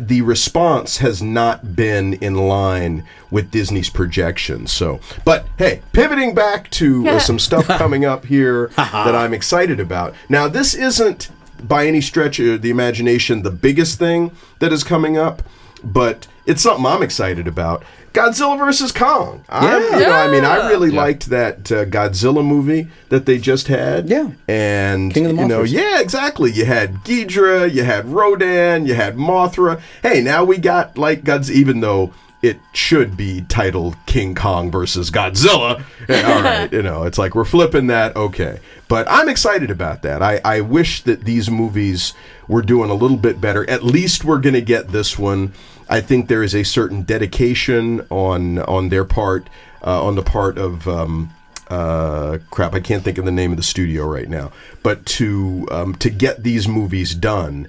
The response has not been in line with Disney's projections. So, but hey, pivoting back to uh, some stuff [laughs] coming up here [laughs] that I'm excited about. Now, this isn't by any stretch of the imagination the biggest thing that is coming up, but it's something I'm excited about. Godzilla versus Kong. I'm, you know, I mean, I really liked that uh, Godzilla movie that they just had. Yeah. And King of the you know, yeah, exactly. You had Ghidorah, you had Rodan, you had Mothra. Hey, now we got like Godzilla, even though it should be titled King Kong versus Godzilla. [laughs] Eh, All right, you know, it's like we're flipping that. Okay, but I'm excited about that. I, I wish that these movies were doing a little bit better. At least we're going to get this one. I think there is a certain dedication on on their part, uh, on the part of. Um, uh, crap, I can't think of the name of the studio right now, but to um, to get these movies done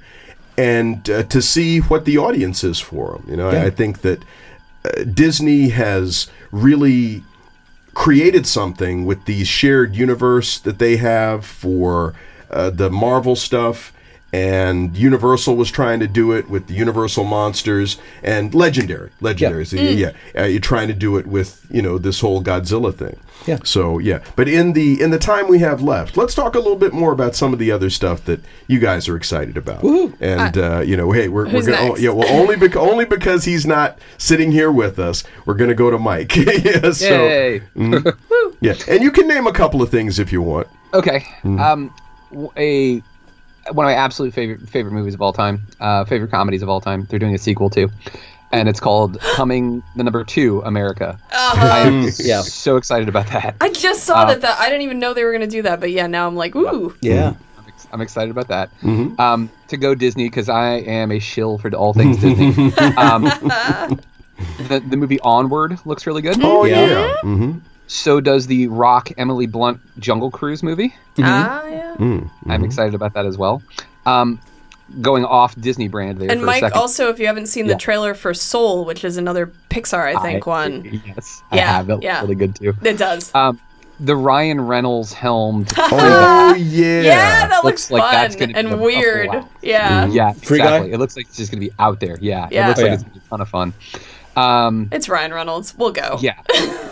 and uh, to see what the audience is for them. You know, I, I think that uh, Disney has really created something with the shared universe that they have for uh, the Marvel stuff. And Universal was trying to do it with the Universal monsters and Legendary, Legendary. So, yeah, uh, you're trying to do it with you know this whole Godzilla thing. Yeah. So yeah, but in the in the time we have left, let's talk a little bit more about some of the other stuff that you guys are excited about. And uh, you know, hey, we're, we're gonna oh, yeah, well only because only because he's not sitting here with us, we're gonna go to Mike. [laughs] yeah, so Yay. [laughs] mhm. yeah, and you can name a couple of things if you want. Okay. Hmm. Um, a one of my absolute favorite favorite movies of all time, uh, favorite comedies of all time. They're doing a sequel to, and it's called Coming the Number Two America. I am [laughs] Yeah. so excited about that. I just saw Uh, that. That I didn't even know they were gonna do that, but yeah, now I'm like, ooh. Yeah. I'm, ex- I'm excited about that. Mm-hmm. Um, to go Disney because I am a shill for all things Disney. [laughs] um, the, the movie Onward looks really good. Oh Yeah. yeah, hmm So does the Rock Emily Blunt Jungle Cruise movie. Ah, yeah. Mm-hmm. I'm excited about that as well. Um, going off Disney brand there And for a Mike, second. also, if you haven't seen Yeah. the trailer for Soul, which is another Pixar, I think one, [laughs] Yes, I have. It yeah. really good too. it does. Um, the Ryan Reynolds helmed. [laughs] Oh yeah, yeah, that looks, looks like fun that's gonna be and a- a weird. blast. Yeah, yeah, exactly. It looks like it's just going to be out there. Yeah, Yeah. it looks Oh, like yeah. it's going to be a ton of fun. Um, it's Ryan Reynolds. We'll go. yeah,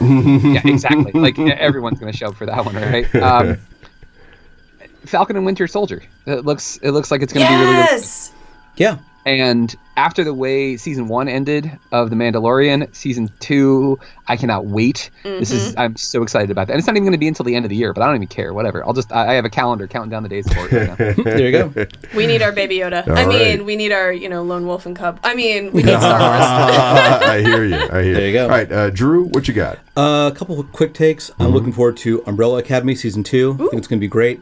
yeah, exactly. Like everyone's going to show up for that one, right? Um, [laughs] Falcon and Winter Soldier. It looks. It looks like it's going to be really, really. good. Yes. Yeah. And after the way season one ended of The Mandalorian, season two, I cannot wait. This Mm-hmm. is I'm so excited about that. And it's not even going to be until the end of the year, but I don't even care. Whatever. I'll just I I have a calendar counting down the days for it. Right now. [laughs] There you go. [laughs] We need our Baby Yoda. All I mean, right. we need our, you know, Lone Wolf and Cub. I mean, we need [laughs] Star Wars. I hear you. I hear There you go. All right, uh, Drew, what you got? Uh, a couple of quick takes. I'm looking forward to Umbrella Academy season two. I think it's going to be great.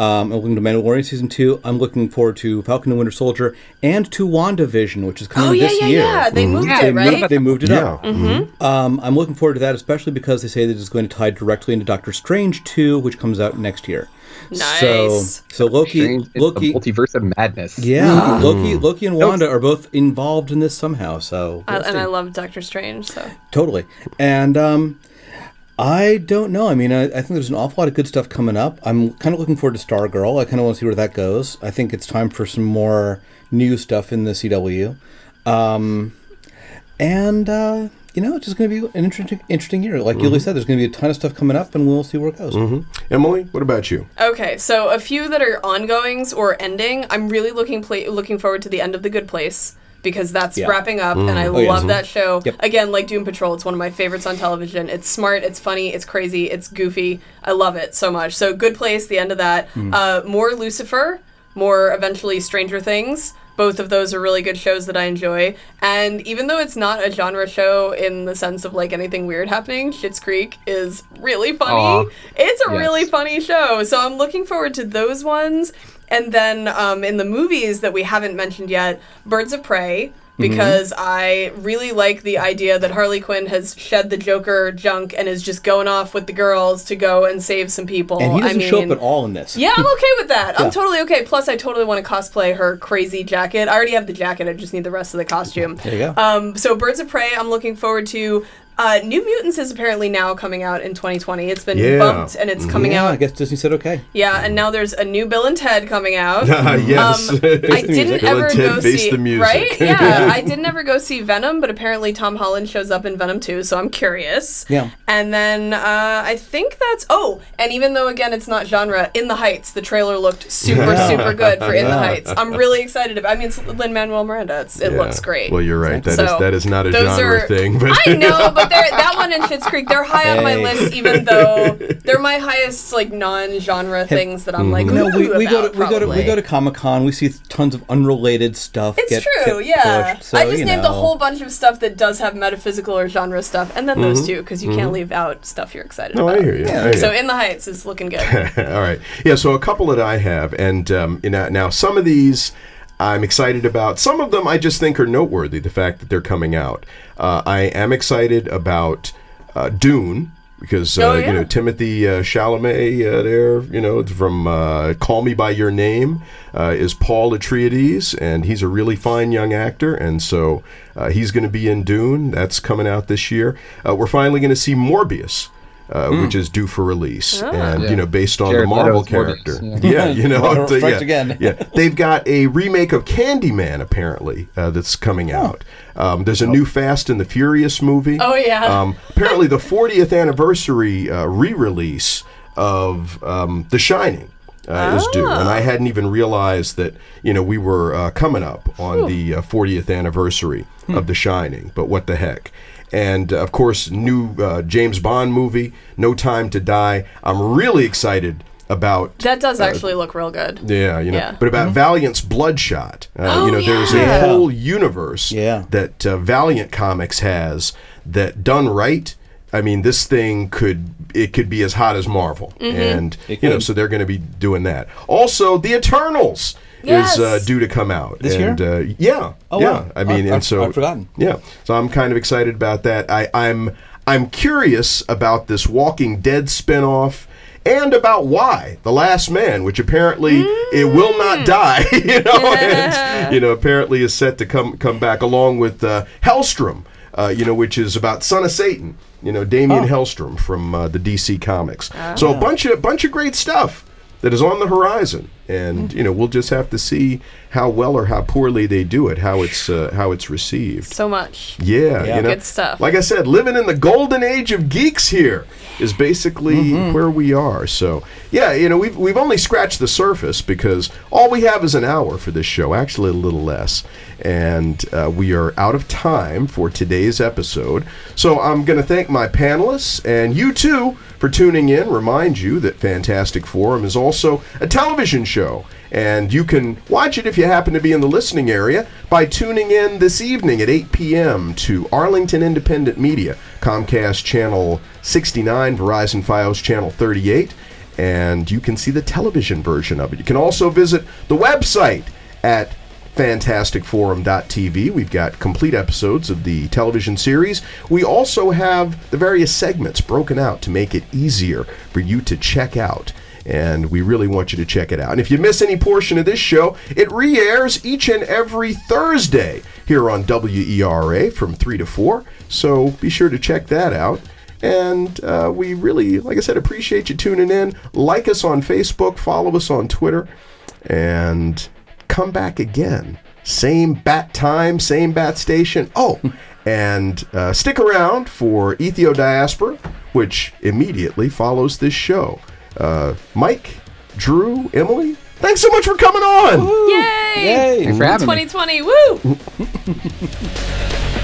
Um, I'm looking to Mandalorian season two. I'm looking forward to Falcon and Winter Soldier and to WandaVision, which is coming Oh yeah, this yeah, year. yeah. They moved Yeah, it, They right? moved, they moved it Yeah. up. Um, I'm looking forward to that, especially because they say that it's going to tie directly into Doctor Strange 2, which comes out next year. So, Nice. so Loki, Strange, Loki, the multiverse of madness. yeah, [gasps] Loki, Loki and Wanda are both involved in this somehow. So, I, we'll and. I love Doctor Strange. So Totally. And um, I don't know. I mean, I, I think there's an awful lot of good stuff coming up. I'm kind of looking forward to Stargirl. I kind of want to see where that goes. I think it's time for some more new stuff in the CW. Um, and, uh, you know, it's just going to be an interesting, interesting year. Like Ulie said, there's going to be a ton of stuff coming up, and we'll see where it goes. Emily, what about you? okay, so a few that are ongoings or ending. I'm really looking pla- looking forward to the end of the Good Place because that's Yeah. wrapping up, and mm. I Oh, yeah. love that mm-hmm. show. Yep. Again, like Doom Patrol, it's one of my favorites on television. It's smart, it's funny, it's crazy, it's goofy. I love it so much. So Good Place, the end of that. Mm. Uh, more Lucifer, more eventually Stranger Things. Both of those are really good shows that I enjoy. And even though it's not a genre show in the sense of like anything weird happening, Schitt's Creek is really funny. Aw. It's a Yes. really funny show. So I'm looking forward to those ones. And then um, in the movies that we haven't mentioned yet, Birds of Prey. Mm-hmm. Because I really like the idea that Harley Quinn has shed the Joker junk and is just going off with the girls to go and save some people. And he I doesn't mean, show up at all in this. yeah, I'm okay with that. Yeah. I'm totally okay. Plus, I totally want to cosplay her crazy jacket. I already have the jacket. I just need the rest of the costume. There you go. Um, so Birds of Prey, I'm looking forward to. Uh, New Mutants is apparently now coming out in 2020. It's been Yeah. bumped and it's coming yeah, I out. guess Disney said okay. Yeah, and now there's a new Bill and Ted coming out. [laughs] yes. Um, [laughs] I didn't Bill ever and Ted go Face see the Music. right. [laughs] Yeah, I didn't ever go see Venom, but apparently Tom Holland shows up in Venom 2, so I'm curious. Yeah. And then uh, I think that's oh, and even though again it's not genre, In the Heights, the trailer looked super super good for In the Heights. I'm really excited about. I mean, it's Lin Manuel Miranda. It's, it Yeah. looks great. Well, you're right. That is So, that is not a those genre are- thing. But I know, but they're, that one and Schitt's Creek, they're high on my Hey. list, even though they're my highest like non-genre things that I'm like, No, know, we, ooh we go to we go to we go to Comic Con. We see tons of unrelated stuff. It's get, true, get yeah. pushed, so, I just you named know. a whole bunch of stuff that does have metaphysical or genre stuff, and then Mm-hmm. those two because you can't leave out stuff you're excited no, about. I hear you. I hear So you. In the Heights is looking good. [laughs] All right. Yeah. So a couple that I have, and um, you know, now some of these I'm excited about. Some of them I just think are noteworthy. The fact that they're coming out. Uh, I am excited about uh, Dune. Because uh, Oh, yeah. you know Timothy uh, Chalamet, uh, there, you know from uh, Call Me by Your Name, uh, is Paul Atreides, and he's a really fine young actor, and so uh, he's going to be in Dune. That's coming out this year. Uh, we're finally going to see Morbius, uh, which is due for release, and Yeah. you know based on Jared the Marvel Leto's Morbius, character. yeah. [laughs] Yeah, you know, [laughs] yeah, again. yeah, they've got a remake of Candyman apparently uh, that's coming out. Um, there's a new Fast and the Furious movie. Oh, yeah. Um, apparently, the 40th anniversary uh, re-release of um, The Shining. Uh, is due, and I hadn't even realized that you know we were uh, coming up on the uh, 40th anniversary of The Shining. But what the heck! And uh, of course, new uh, James Bond movie, No Time to Die. I'm really excited about That does actually look real good. yeah, you know, Yeah. but about Valiant's Bloodshot. Uh, Oh, you know, there's yeah. a whole universe Yeah. that uh, Valiant Comics has that done right. I mean, this thing could it could be as hot as Marvel, Mm-hmm. and you know, so they're going to be doing that. Also, the Eternals Yes. is uh, due to come out This and, year? Uh, yeah, Oh, yeah. wow. I mean, I- and so I've forgotten. yeah, so I'm kind of excited about that. I, I'm I'm curious about this Walking Dead spinoff and about Y the Last Man, which apparently it will Mm. not die. [laughs] you know, and, you know, apparently is set to come come back along with uh, Hellstrom. Uh, you know, which is about Son of Satan. You know, Damien Hellstrom from uh, the DC Comics. So a bunch of bunch of great stuff that is on the horizon, and you know, we'll just have to see how well or how poorly they do it, how it's uh, how it's received. So much. Yeah, Yeah. you know, Good stuff. Like I said, living in the golden age of geeks here is basically where we are. So, yeah, you know, we've we've only scratched the surface because all we have is an hour for this show, actually a little less, and uh, we are out of time for today's episode. So, I'm going to thank my panelists and you too for tuning in. Remind you that Fantastic Forum is also a television show. And you can watch it if you happen to be in the listening area by tuning in this evening at 8 p.m. to Arlington Independent Media, Comcast Channel 69, Verizon Fios Channel 38, and you can see the television version of it. You can also visit the website at fantasticforum.tv. We've got complete episodes of the television series. We also have the various segments broken out to make it easier for you to check out and we really want you to check it out. And if you miss any portion of this show, it re airs each and every Thursday here on WERA from 3 to 4. So be sure to check that out. And uh, we really, like I said, appreciate you tuning in. Like us on Facebook, follow us on Twitter, and come back again. Same bat time, same bat station. Oh, [laughs] and uh, stick around for Ethio Diaspora, which immediately follows this show. Uh, Mike, Drew, Emily, thanks so much for coming on. Yay! Yay! Thanks for having me. 2020, woo! [laughs]